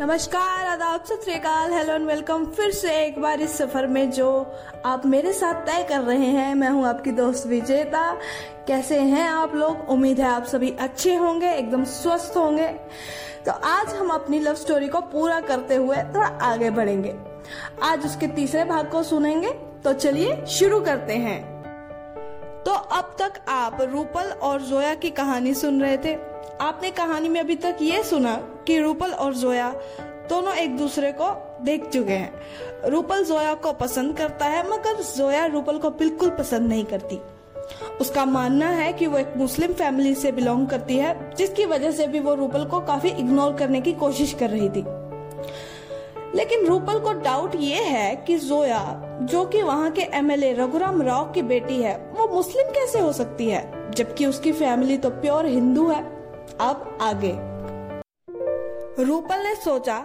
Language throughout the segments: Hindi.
नमस्कार, आदाब, सत हेलो एंड वेलकम फिर से एक बार इस सफ़र में जो आप मेरे साथ तय कर रहे हैं। मैं हूँ आपकी दोस्त विजेता। कैसे हैं आप लोग? उम्मीद है आप सभी अच्छे होंगे, एकदम स्वस्थ होंगे। तो आज हम अपनी लव स्टोरी को पूरा करते हुए थोड़ा आगे बढ़ेंगे। आज उसके तीसरे भाग को सुनेंगे। तो चलिए शुरू करते हैं। तो अब तक आप रूपल और जोया की कहानी सुन रहे थे। आपने कहानी में अभी तक ये सुना कि रूपल और जोया दोनों एक दूसरे को देख चुके हैं। रूपल जोया को पसंद करता है, मगर जोया रूपल को बिल्कुल पसंद नहीं करती। उसका मानना है कि वो एक मुस्लिम फैमिली से बिलोंग करती है, जिसकी वजह से भी वो रूपल को काफ़ी इग्नोर करने की कोशिश कर रही थी। लेकिन रूपल को डाउट ये है कि जोया, जो कि वहाँ के एमएलए रघुराम राव की बेटी है, वो मुस्लिम कैसे हो सकती है, जबकि उसकी फैमिली तो प्योर हिंदू है। अब आगे। रूपल ने सोचा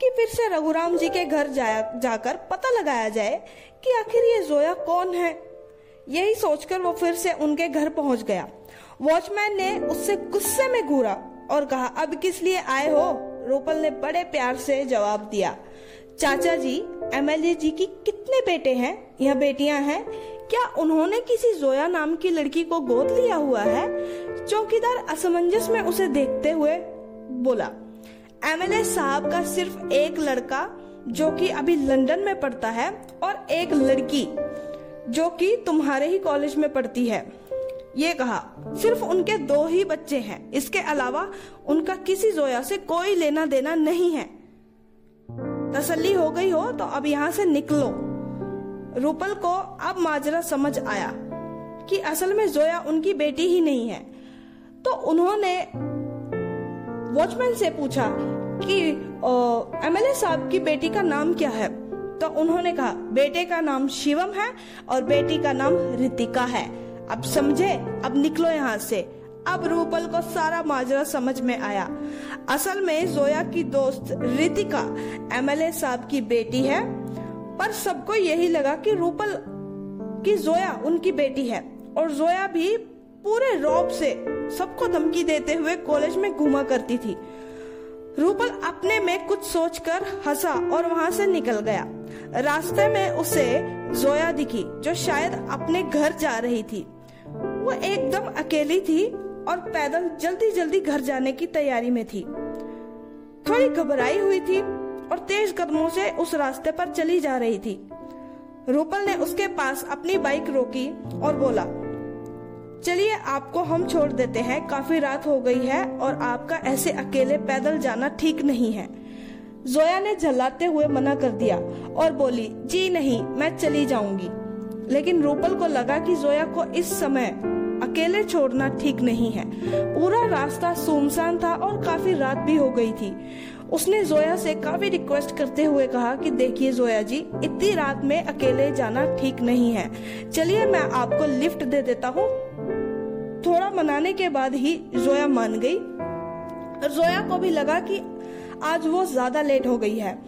कि फिर से रघुराम जी के घर जाया, जाकर पता लगाया जाए कि आखिर ये जोया कौन है। यही सोचकर वो फिर से उनके घर पहुँच गया। वॉचमैन ने उससे गुस्से में घूरा और कहा, अब किस लिए आए हो? रूपल ने बड़े प्यार से जवाब दिया, चाचा जी एमएलए जी की कितने बेटे हैं? या बेटियाँ हैं? क्या उन्होंने किसी जोया नाम की लड़की को गोद लिया हुआ है? चौकीदार असमंजस में उसे देखते हुए बोला एमएलए साहब का सिर्फ़ एक लड़का, जो कि अभी लंदन में पढ़ता है, और एक लड़की, जो कि तुम्हारे ही कॉलेज में पढ़ती है। ये कहा, सिर्फ़ उनके दो ही बच्चे हैं। इसके अलावा उनका किसी जोया से कोई लेना देना नहीं है। तसल्ली हो गई हो तो अब यहाँ से निकलो। रूपल को अब माजरा समझ आया कि असल में जोया उनकी बेटी ही नहीं है। तो उन्होंने वॉचमैन से पूछा कि एमएलए साहब की बेटी का नाम क्या है? तो उन्होंने कहा, बेटे का नाम शिवम है और बेटी का नाम रितिका है। अब समझे, अब निकलो यहाँ से। अब रूपल को सारा माजरा समझ में आया। असल में जोया की दोस्त रितिका एमएलए साहब की बेटी है, पर सबको यही लगा कि रूपल, की जोया उनकी बेटी है। और जोया भी पूरे रौब से सबको धमकी देते हुए कॉलेज में घूमा करती थी। रूपल अपने में कुछ सोचकर हंसा और वहाँ से निकल गया। रास्ते में उसे जोया दिखी, जो शायद अपने घर जा रही थी। वो एकदम अकेली थी और पैदल जल्दी जल्दी घर जाने की तैयारी में थी। थोड़ी घबराई हुई थी और तेज कदमों से उस रास्ते पर चली जा रही थी। रूपल ने उसके पास अपनी बाइक रोकी और बोला चलिए आपको हम छोड़ देते हैं। काफ़ी रात हो गई है और आपका ऐसे अकेले पैदल जाना ठीक नहीं है। जोया ने झल्लाते हुए मना कर दिया और बोली, जी नहीं, मैं चली जाऊँगी। लेकिन रूपल को लगा कि जोया को इस समय अकेले छोड़ना ठीक नहीं है। पूरा रास्ता सुनसान था और काफ़ी रात भी हो गई थी। उसने जोया से काफ़ी रिक्वेस्ट करते हुए कहा कि, देखिए जोया जी, इतनी रात में अकेले जाना ठीक नहीं है। चलिए मैं आपको लिफ्ट दे देता हूँ थोड़ा मनाने के बाद ही जोया मान गई। जोया को भी लगा कि आज वो ज़्यादा लेट हो गई है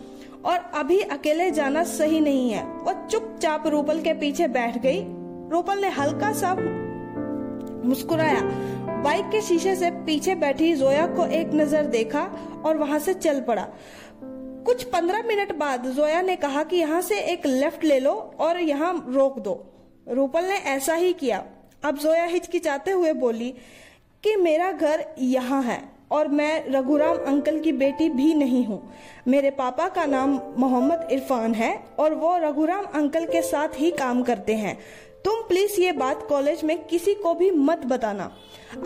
और अभी अकेले जाना सही नहीं है। वो चुपचाप रूपल के पीछे बैठ गई। रूपल ने हल्का सा मुस्कुराया। बाइक के शीशे से पीछे बैठी जोया को एक नज़र देखा और वहाँ से चल पड़ा। कुछ पंद्रह मिनट बाद जोया ने कहा कि यहाँ से एक लेफ़्ट ले लो और यहाँ रोक दो। रूपल ने ऐसा ही किया। अब जोया हिचकिचाते हुए बोली कि मेरा घर यहाँ है और मैं रघुराम अंकल की बेटी भी नहीं हूँ। मेरे पापा का नाम मोहम्मद इरफान है और वो रघुराम अंकल के साथ ही काम करते हैं। तुम प्लीज़ ये बात कॉलेज में किसी को भी मत बताना।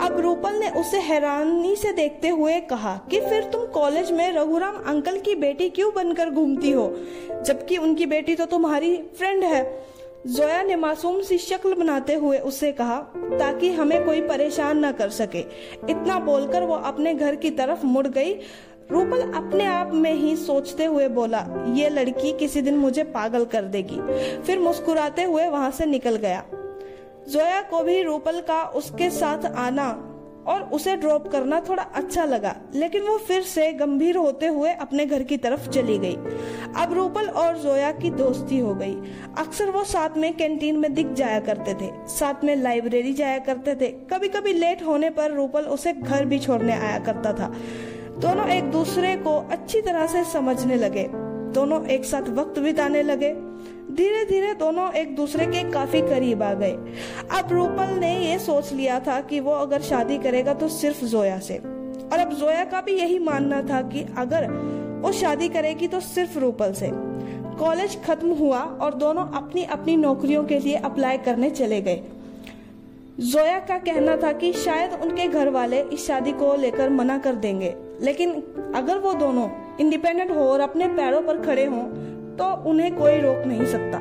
अब रूपल ने उसे हैरानी से देखते हुए कहा कि फिर तुम कॉलेज में रघुराम अंकल की बेटी क्यों बनकर घूमती हो? जबकि उनकी बेटी तो तुम्हारी फ्रेंड है। जोया ने मासूम सी शक्ल बनाते हुए उससे कहा, ताकि हमें कोई परेशान न कर सके। इतना बोलकर वो अपने घर की तरफ़ मुड़ गई। रूपल अपने आप में ही सोचते हुए बोला, ये लड़की किसी दिन मुझे पागल कर देगी। फिर मुस्कुराते हुए वहाँ से निकल गया। जोया को भी रूपल का उसके साथ आना और उसे ड्रॉप करना थोड़ा अच्छा लगा, लेकिन वो फिर से गंभीर होते हुए अपने घर की तरफ़ चली गई। अब रूपल और जोया की दोस्ती हो गई। अक्सर वो साथ में कैंटीन में दिख जाया करते थे, साथ में लाइब्रेरी जाया करते थे। कभी कभी लेट होने पर रूपल उसे घर भी छोड़ने आया करता था। दोनों एक दूसरे को अच्छी तरह से समझने लगे। दोनों एक साथ वक्त बिताने लगे। धीरे धीरे दोनों एक दूसरे के काफ़ी करीब आ गए। अब रूपल ने ये सोच लिया था कि वो अगर शादी करेगा तो सिर्फ़ जोया से। और अब जोया का भी यही मानना था कि अगर वो शादी करेगी तो सिर्फ़ रूपल से। कॉलेज खत्म हुआ और दोनों अपनी अपनी नौकरियों के लिए अप्लाई करने चले गए। जोया का कहना था कि शायद उनके घर वाले इस शादी को लेकर मना कर देंगे। लेकिन अगर वो दोनों इंडिपेंडेंट हो और अपने पैरों पर खड़े हों तो उन्हें कोई रोक नहीं सकता।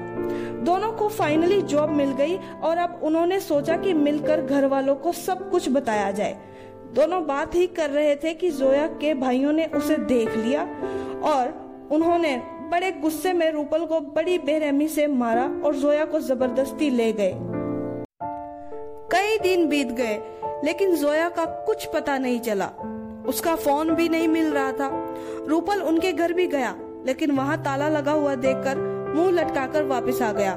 दोनों को फाइनली जॉब मिल गई और अब उन्होंने सोचा कि मिलकर घर वालों को सब कुछ बताया जाए। दोनों बात ही कर रहे थे कि जोया के भाइयों ने उसे देख लिया और उन्होंने बड़े गुस्से में रूपल को बड़ी बेरहमी से मारा और जोया को ज़बरदस्ती ले गए। कई दिन बीत गए, लेकिन जोया का कुछ पता नहीं चला। उसका फ़ोन भी नहीं मिल रहा था। रूपल उनके घर भी गया। लेकिन वहाँ ताला लगा हुआ देखकर मुँह लटकाकर वापस आ गया।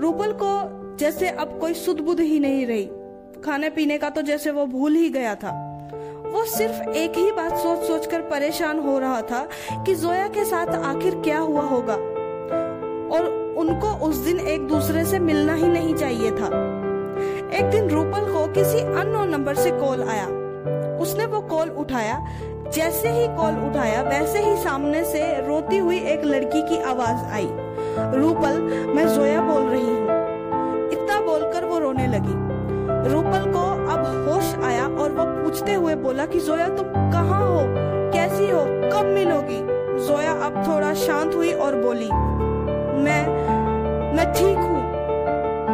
रूपल को जैसे अब कोई सुध बुध ही नहीं रही। खाने पीने का तो जैसे वो भूल ही गया था। वो सिर्फ़ एक ही बात सोच सोच कर परेशान हो रहा था कि जोया के साथ आखिर क्या हुआ होगा। और उनको उस दिन एक दूसरे से मिलना ही नहीं चाहिए था। एक दिन रूपल को किसी अननोन नंबर से कॉल आया। उसने वो कॉल उठाया जैसे ही कॉल उठाया, वैसे ही सामने से रोती हुई एक लड़की की आवाज़ आई। रूपल, मैं जोया बोल रही हूँ। इतना बोलकर वो रोने लगी। रूपल को अब होश आया और वो पूछते हुए बोला कि, जोया, तुम कहाँ हो? कैसी हो? कब मिलोगी? जोया अब थोड़ा शांत हुई और बोली, मैं मैं ठीक हूँ।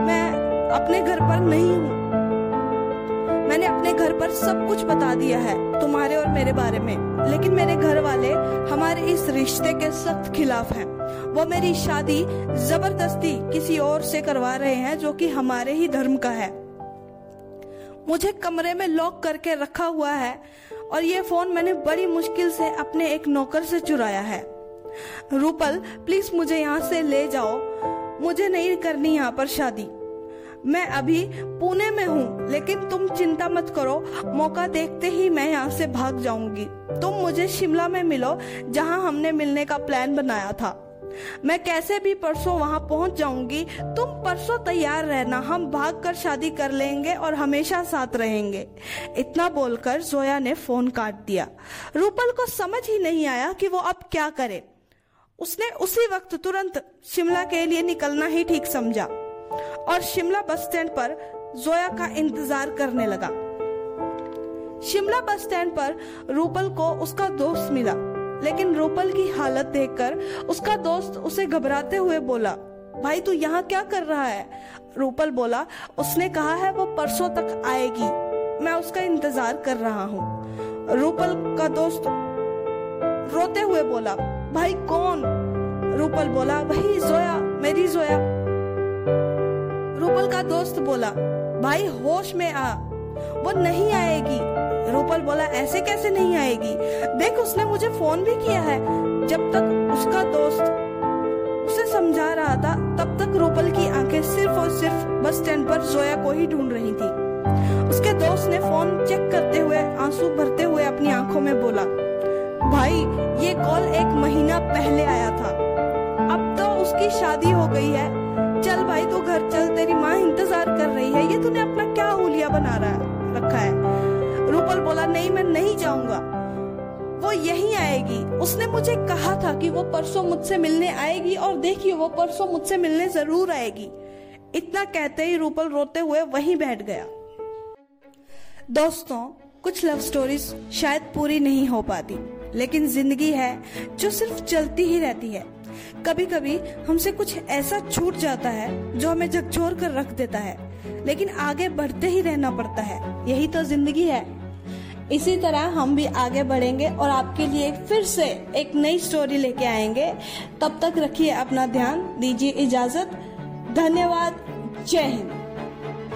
मैं अपने घर पर नहीं हूँ। मैंने घर पर सब कुछ बता दिया है तुम्हारे और मेरे बारे में। लेकिन मेरे घर वाले हमारे इस रिश्ते के सख्त खिलाफ हैं। वो मेरी शादी ज़बरदस्ती किसी और से करवा रहे हैं जो कि हमारे ही धर्म का है। मुझे कमरे में लॉक करके रखा हुआ है और ये फ़ोन मैंने बड़ी मुश्किल से अपने एक नौकर से चुराया है। रूपल प्लीज़ मुझे यहाँ से ले जाओ। मुझे नहीं करनी यहाँ पर शादी। मैं अभी पुणे में हूँ, लेकिन तुम चिंता मत करो। मौका देखते ही मैं यहाँ से भाग जाऊँगी। तुम मुझे शिमला में मिलो, जहाँ हमने मिलने का प्लान बनाया था। मैं कैसे भी परसों वहाँ पहुँच जाऊँगी। तुम परसों तैयार रहना, हम भाग कर शादी कर लेंगे और हमेशा साथ रहेंगे। इतना बोलकर जोया ने फ़ोन काट दिया। रूपल को समझ ही नहीं आया कि वो अब क्या करे। उसने उसी वक्त तुरंत शिमला के लिए निकलना ही ठीक समझा। और शिमला बस स्टैंड पर जोया का इंतज़ार करने लगा। शिमला बस स्टैंड पर रूपल को उसका दोस्त मिला, लेकिन रूपल की हालत देखकर उसका दोस्त उसे घबराते हुए बोला, भाई, तू यहाँ क्या कर रहा है? रूपल बोला, उसने कहा है वो परसों तक आएगी, मैं उसका इंतज़ार कर रहा हूँ। रूपल का दोस्त रोते हुए बोला, भाई, कौन? रूपल बोला वही जोया, मेरी जोया। रूपल का दोस्त बोला, भाई, होश में आ। वो नहीं आएगी। रूपल बोला, ऐसे कैसे नहीं आएगी? देख, उसने मुझे फ़ोन भी किया है। जब तक उसका दोस्त उसे समझा रहा था, तब तक रूपल की आँखें सिर्फ़ और सिर्फ़ बस स्टैंड पर जोया को ही ढूंढ रही थी। उसके दोस्त ने फ़ोन चेक करते हुए, आँसू भरते हुए अपनी आँखों में बोला, भाई, ये कॉल एक महीना पहले आया था। अब तो उसकी शादी हो गई है। भाई, तू घर चल, तेरी माँ इंतज़ार कर रही है। ये तूने अपना क्या हुलिया बना रहा है, रखा है? रूपल बोला, नहीं, मैं नहीं जाऊँगा। वो यही आएगी। उसने मुझे कहा था कि वो परसों मुझसे मिलने आएगी और देखिए, वो परसों मुझसे मिलने ज़रूर आएगी। इतना कहते ही रूपल रोते हुए वहीं बैठ गया। दोस्तों, कुछ लव स्टोरीज शायद पूरी नहीं हो पाती, लेकिन ज़िंदगी है जो सिर्फ़ चलती ही रहती है। कभी कभी हमसे कुछ ऐसा छूट जाता है, जो हमें झकझोर कर रख देता है। लेकिन आगे बढ़ते ही रहना पड़ता है। यही तो ज़िंदगी है। इसी तरह हम भी आगे बढ़ेंगे और आपके लिए फिर से एक नई स्टोरी लेके आएँगे। तब तक रखिए अपना ध्यान, दीजिए इजाज़त। धन्यवाद। जय हिंद।